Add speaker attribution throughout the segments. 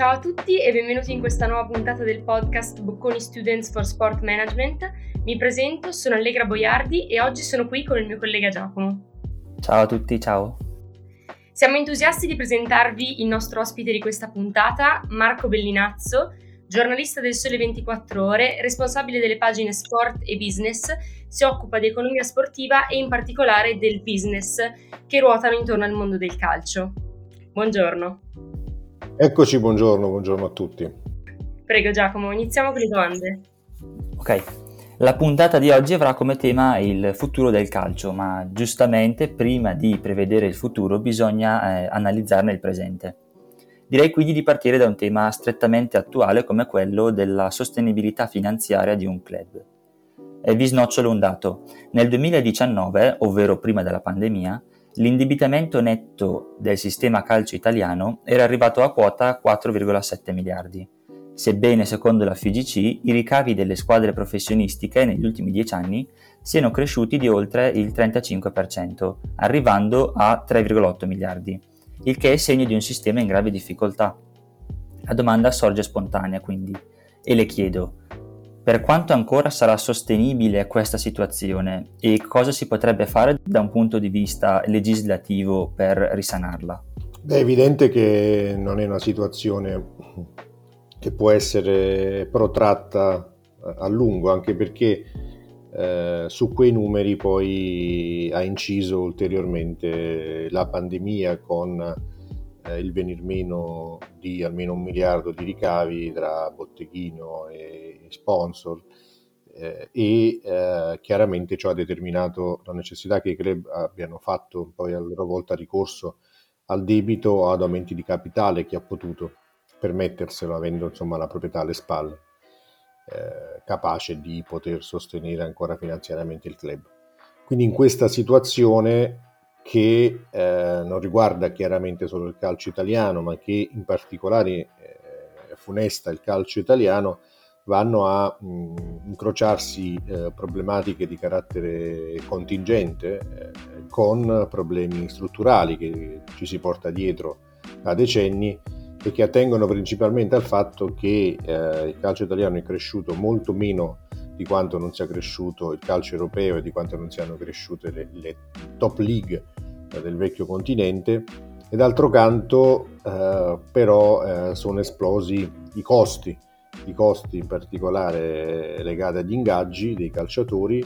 Speaker 1: Ciao a tutti e benvenuti in questa nuova puntata del podcast Bocconi Students for Sport Management. Mi presento, sono Allegra Boiardi e oggi sono qui con il mio collega Giacomo.
Speaker 2: Ciao a tutti, ciao.
Speaker 1: Siamo entusiasti di presentarvi il nostro ospite di questa puntata, Marco Bellinazzo, giornalista del Sole 24 Ore, responsabile delle pagine Sport e Business, si occupa di economia sportiva e in particolare del business che ruotano intorno al mondo del calcio. Buongiorno.
Speaker 3: Eccoci, buongiorno, buongiorno a tutti.
Speaker 1: Prego Giacomo, iniziamo con le domande.
Speaker 2: Ok, la puntata di oggi avrà come tema il futuro del calcio, ma giustamente prima di prevedere il futuro bisogna eh, analizzarne il presente. Direi quindi di partire da un tema strettamente attuale come quello della sostenibilità finanziaria di un club. E vi snocciolo un dato. Nel 2019, ovvero prima della pandemia, l'indebitamento netto del sistema calcio italiano era arrivato a quota 4,7 miliardi, sebbene secondo la FIGC i ricavi delle squadre professionistiche negli ultimi dieci anni siano cresciuti di oltre il 35%, arrivando a 3,8 miliardi, il che è segno di un sistema in grave difficoltà. La domanda sorge spontanea quindi, e le chiedo, per quanto ancora sarà sostenibile questa situazione e cosa si potrebbe fare da un punto di vista legislativo per risanarla?
Speaker 3: Beh, è evidente che non è una situazione che può essere protratta a lungo, anche perché eh, su quei numeri poi ha inciso ulteriormente la pandemia con eh, il venir meno di almeno un miliardo di ricavi tra botteghino e sponsor eh, e eh, chiaramente ciò ha determinato la necessità che i club abbiano fatto poi a loro volta ricorso al debito o ad aumenti di capitale chi ha potuto permetterselo avendo insomma la proprietà alle spalle eh, capace di poter sostenere ancora finanziariamente il club. Quindi in questa situazione che eh, non riguarda chiaramente solo il calcio italiano, ma che in particolare eh, funesta il calcio italiano, vanno a mh, incrociarsi eh, problematiche di carattere contingente eh, con problemi strutturali che ci si porta dietro da decenni e che attengono principalmente al fatto che eh, il calcio italiano è cresciuto molto meno di quanto non sia cresciuto il calcio europeo e di quanto non siano cresciute le, le top league eh, del vecchio continente. E d'altro canto eh, però eh, sono esplosi i costi, i costi in particolare legati agli ingaggi dei calciatori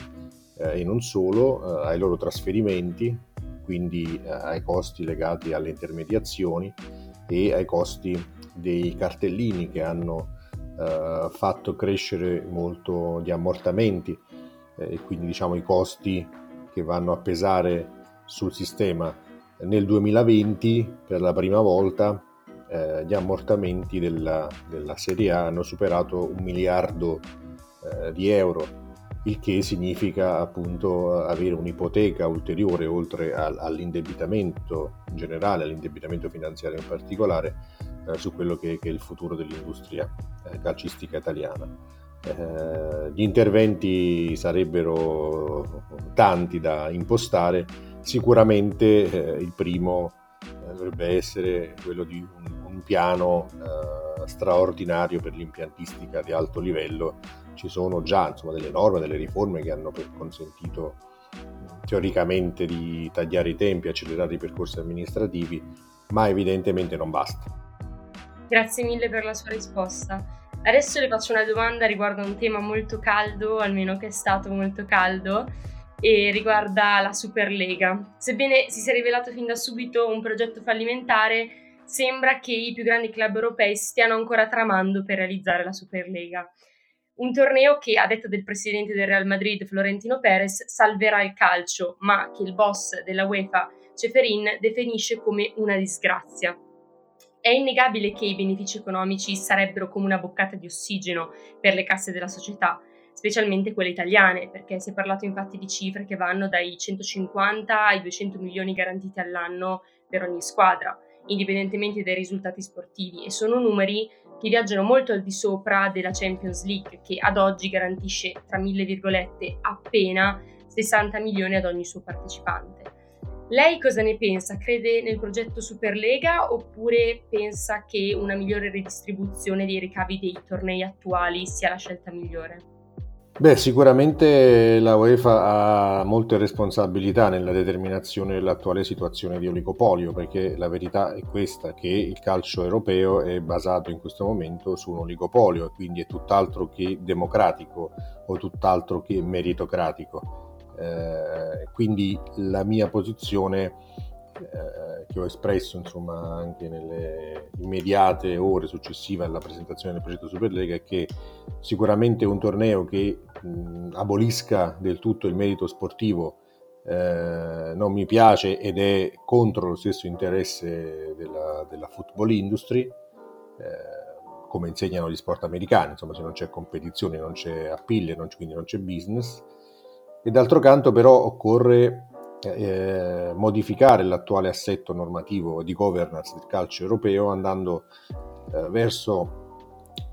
Speaker 3: eh, e non solo, eh, ai loro trasferimenti, quindi eh, ai costi legati alle intermediazioni e ai costi dei cartellini che hanno eh, fatto crescere molto gli ammortamenti eh, e quindi diciamo i costi che vanno a pesare sul sistema. Nel 2020 per la prima volta eh, gli ammortamenti della, della, Serie A hanno superato un miliardo eh, di euro, il che significa appunto avere un'ipoteca ulteriore oltre al, all'indebitamento in generale, all'indebitamento finanziario in particolare, eh, su quello che, che, è il futuro dell'industria eh, calcistica italiana. Eh, gli interventi sarebbero tanti da impostare, sicuramente eh, il primo eh, dovrebbe essere quello di un, un piano straordinario per l'impiantistica di alto livello. Ci sono già insomma, delle norme, delle riforme che hanno consentito teoricamente di tagliare i tempi, accelerare i percorsi amministrativi, ma evidentemente non basta.
Speaker 1: Grazie mille per la sua risposta. Adesso le faccio una domanda riguardo a un tema molto caldo, almeno che è stato molto caldo, e riguarda la Superlega. Sebbene si sia rivelato fin da subito un progetto fallimentare, sembra che i più grandi club europei stiano ancora tramando per realizzare la Superlega. Un torneo che, a detta del presidente del Real Madrid Florentino Perez, salverà il calcio, ma che il boss della UEFA Ceferin definisce come una disgrazia. È innegabile che i benefici economici sarebbero come una boccata di ossigeno per le casse della società, specialmente quelle italiane, perché si è parlato infatti di cifre che vanno dai 150 ai 200 milioni garantiti all'anno per ogni squadra, indipendentemente dai risultati sportivi, e sono numeri che viaggiano molto al di sopra della Champions League, che ad oggi garantisce, tra mille virgolette, appena 60 milioni ad ogni suo partecipante. Lei cosa ne pensa? Crede nel progetto Superlega oppure pensa che una migliore ridistribuzione dei ricavi dei tornei attuali sia la scelta migliore?
Speaker 3: Beh, sicuramente la UEFA ha molte responsabilità nella determinazione dell'attuale situazione di oligopolio, perché la verità è questa, che il calcio europeo è basato in questo momento su un oligopolio e quindi è tutt'altro che democratico o tutt'altro che meritocratico. Eh, quindi la mia posizione eh, che ho espresso insomma, anche nelle immediate ore successive alla presentazione del progetto Superlega è che sicuramente un torneo che mh, abolisca del tutto il merito sportivo eh, non mi piace ed è contro lo stesso interesse della, della football industry, eh, come insegnano gli sport americani, insomma se non c'è competizione non c'è appeal, non c'è, quindi non c'è business. E d'altro canto però occorre eh, modificare l'attuale assetto normativo di governance del calcio europeo andando eh, verso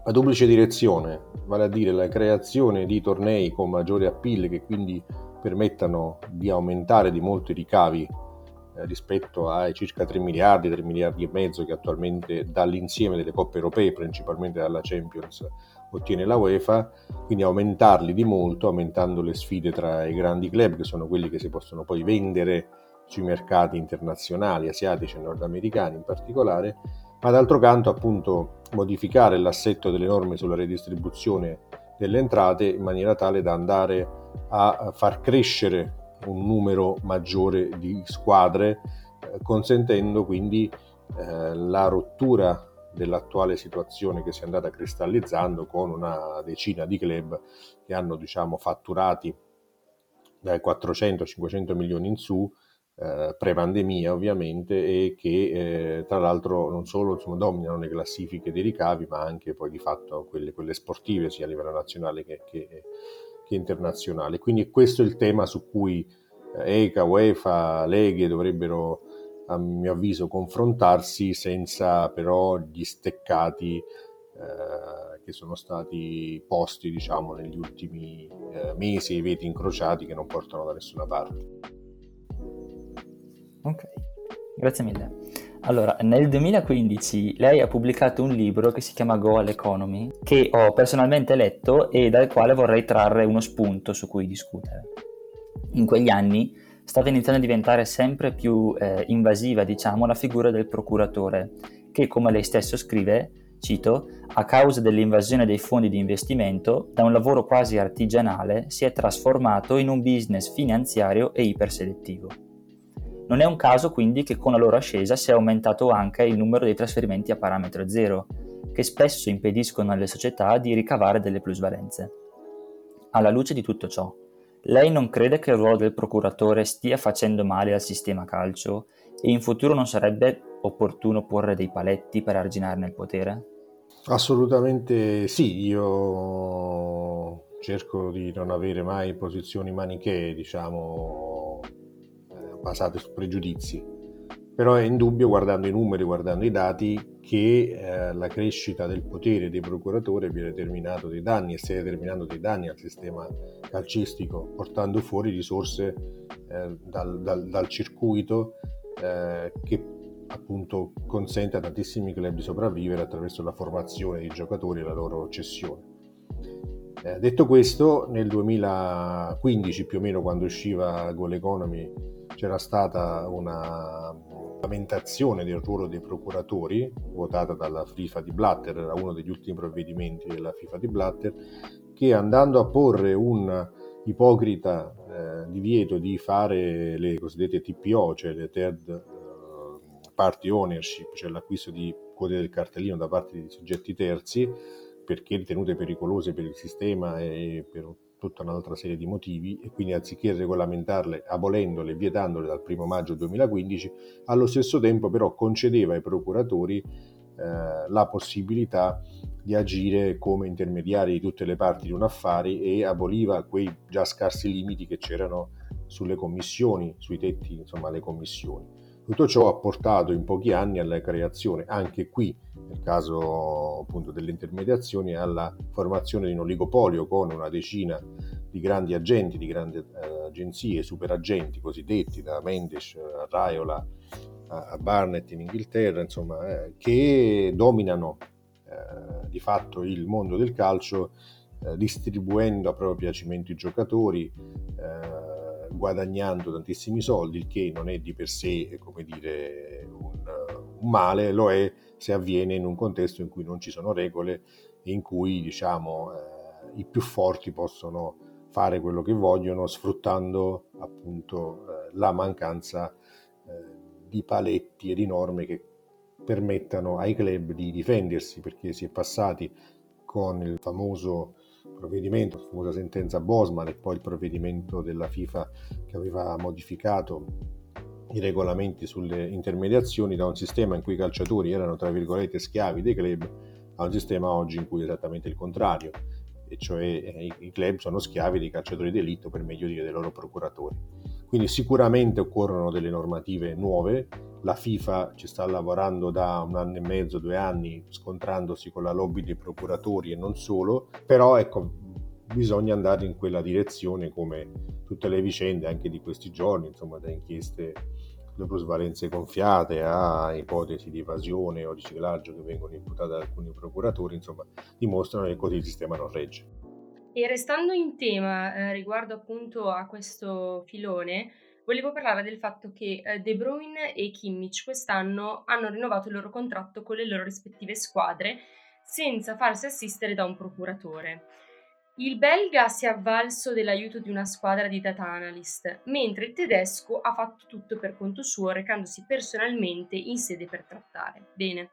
Speaker 3: la duplice direzione, vale a dire la creazione di tornei con maggiore appeal che quindi permettano di aumentare di molto i ricavi eh, rispetto ai circa 3 miliardi, 3 miliardi e mezzo che attualmente dall'insieme delle coppe europee, principalmente dalla Champions, ottiene la UEFA, quindi aumentarli di molto, aumentando le sfide tra i grandi club, che sono quelli che si possono poi vendere sui mercati internazionali, asiatici e nordamericani in particolare, ma d'altro canto appunto modificare l'assetto delle norme sulla redistribuzione delle entrate in maniera tale da andare a far crescere un numero maggiore di squadre, eh, consentendo quindi eh, la rottura dell'attuale situazione che si è andata cristallizzando con una decina di club che hanno diciamo, fatturati dai 400-500 milioni in su, eh, pre-pandemia ovviamente, e che eh, tra l'altro non solo insomma, dominano le classifiche dei ricavi, ma anche poi di fatto quelle, quelle sportive sia a livello nazionale che, che, che, internazionale. Quindi questo è il tema su cui eh, ECA, UEFA, Leghe dovrebbero a mio avviso confrontarsi senza però gli steccati eh, che sono stati posti diciamo negli ultimi eh, mesi i veti incrociati che non portano da nessuna parte.
Speaker 2: Ok. Grazie mille. Allora, nel 2015 lei ha pubblicato un libro che si chiama Go all'Economy, che ho personalmente letto e dal quale vorrei trarre uno spunto su cui discutere. In quegli anni stava iniziando a diventare sempre più eh, invasiva, diciamo, la figura del procuratore, che come lei stesso scrive, cito, a causa dell'invasione dei fondi di investimento, da un lavoro quasi artigianale si è trasformato in un business finanziario e iperselettivo. Non è un caso quindi che con la loro ascesa si è aumentato anche il numero dei trasferimenti a parametro zero, che spesso impediscono alle società di ricavare delle plusvalenze. Alla luce di tutto ciò, lei non crede che il ruolo del procuratore stia facendo male al sistema calcio? E in futuro non sarebbe opportuno porre dei paletti per arginarne il potere?
Speaker 3: Assolutamente sì, io cerco di non avere mai posizioni manichee, diciamo, eh, basate su pregiudizi però è indubbio, guardando i numeri, guardando i dati, che eh, la crescita del potere dei procuratori abbia determinato dei danni e stia determinando dei danni al sistema calcistico, portando fuori risorse eh, dal, dal, dal, circuito eh, che appunto consente a tantissimi club di sopravvivere attraverso la formazione dei giocatori e la loro cessione. Eh, detto questo, nel 2015 più o meno quando usciva Goal Economy c'era stata una lamentazione del ruolo dei procuratori, votata dalla FIFA di Blatter, era uno degli ultimi provvedimenti della FIFA di Blatter, che andando a porre un ipocrita eh, divieto di fare le cosiddette TPO, cioè le third eh, party ownership, cioè l'acquisto di quote del cartellino da parte di soggetti terzi, perché ritenute pericolose per il sistema e per tutta un'altra serie di motivi e quindi anziché regolamentarle abolendole vietandole dal 1 maggio 2015, allo stesso tempo però concedeva ai procuratori eh, la possibilità di agire come intermediari di tutte le parti di un affare e aboliva quei già scarsi limiti che c'erano sulle commissioni, sui tetti, insomma, alle commissioni. Tutto ciò ha portato in pochi anni alla creazione, anche qui nel caso appunto delle intermediazioni, alla formazione di un oligopolio con una decina di grandi agenti, di grandi eh, agenzie, superagenti cosiddetti, da Mendes a Raiola a Barnett in Inghilterra, insomma, eh, che dominano eh, di fatto il mondo del calcio eh, distribuendo a proprio piacimento i giocatori, eh, guadagnando tantissimi soldi, il che non è di per sé come dire, un, un male, lo è se avviene in un contesto in cui non ci sono regole e in cui diciamo, eh, i più forti possono fare quello che vogliono sfruttando appunto eh, la mancanza eh, di paletti e di norme che permettano ai club di difendersi perché si è passati con il famoso provvedimento, la famosa sentenza Bosman e poi il provvedimento della FIFA che aveva modificato i regolamenti sulle intermediazioni da un sistema in cui i calciatori erano tra virgolette schiavi dei club a un sistema oggi in cui è esattamente il contrario, e cioè eh, i club sono schiavi dei calciatori d'elitto per meglio dire dei loro procuratori. Quindi sicuramente occorrono delle normative nuove, la FIFA ci sta lavorando da un anno e mezzo, due anni, scontrandosi con la lobby dei procuratori e non solo, però ecco, bisogna andare in quella direzione come tutte le vicende anche di questi giorni, insomma da inchieste le plusvalenze gonfiate a ipotesi di evasione o riciclaggio che vengono imputate da alcuni procuratori, insomma dimostrano che così il sistema non regge.
Speaker 1: E restando in tema eh, riguardo appunto a questo filone, volevo parlare del fatto che eh, De Bruyne e Kimmich quest'anno hanno rinnovato il loro contratto con le loro rispettive squadre senza farsi assistere da un procuratore. Il belga si è avvalso dell'aiuto di una squadra di data analyst, mentre il tedesco ha fatto tutto per conto suo recandosi personalmente in sede per trattare. Bene,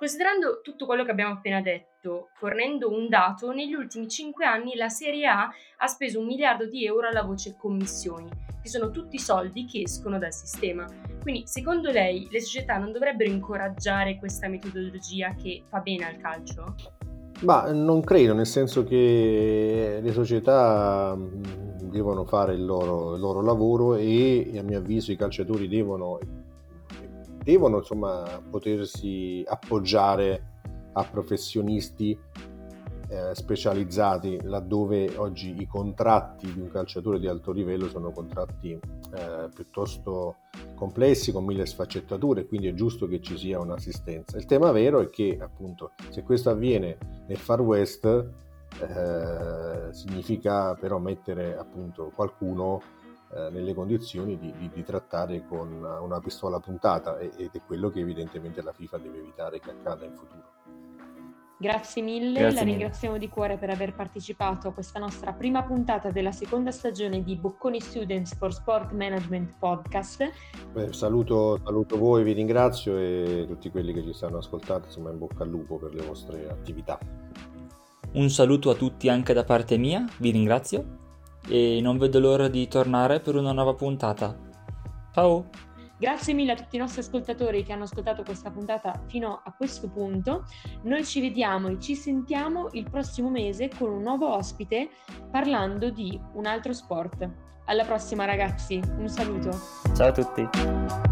Speaker 1: Considerando tutto quello che abbiamo appena detto, fornendo un dato, negli ultimi 5 anni la Serie A ha speso un miliardo di euro alla voce commissioni, che sono tutti soldi che escono dal sistema. Quindi, secondo lei, le società non dovrebbero incoraggiare questa metodologia che fa bene al calcio?
Speaker 3: Ma non credo, nel senso che le società devono fare il loro, il loro lavoro e a mio avviso i calciatori devono devono insomma potersi appoggiare a professionisti eh, specializzati laddove oggi i contratti di un calciatore di alto livello sono contratti eh, piuttosto complessi con mille sfaccettature quindi è giusto che ci sia un'assistenza. Il tema vero è che appunto se questo avviene nel far west eh, significa però mettere appunto qualcuno nelle condizioni di, di, di, trattare con una pistola puntata ed è quello che evidentemente la FIFA deve evitare che accada in futuro.
Speaker 4: Grazie mille, Grazie la mille. ringraziamo di cuore per aver partecipato a questa nostra prima puntata della seconda stagione di Bocconi Students for Sport Management Podcast.
Speaker 3: Beh, saluto, saluto, voi, vi ringrazio e tutti quelli che ci stanno ascoltando, insomma in bocca al lupo per le vostre attività.
Speaker 2: Un saluto a tutti anche da parte mia, vi ringrazio e non vedo l'ora di tornare per una nuova puntata. Ciao!
Speaker 4: Grazie mille a tutti i nostri ascoltatori che hanno ascoltato questa puntata fino a questo punto. Noi ci vediamo e ci sentiamo il prossimo mese con un nuovo ospite parlando di un altro sport. Alla prossima ragazzi, un saluto.
Speaker 2: Ciao a tutti.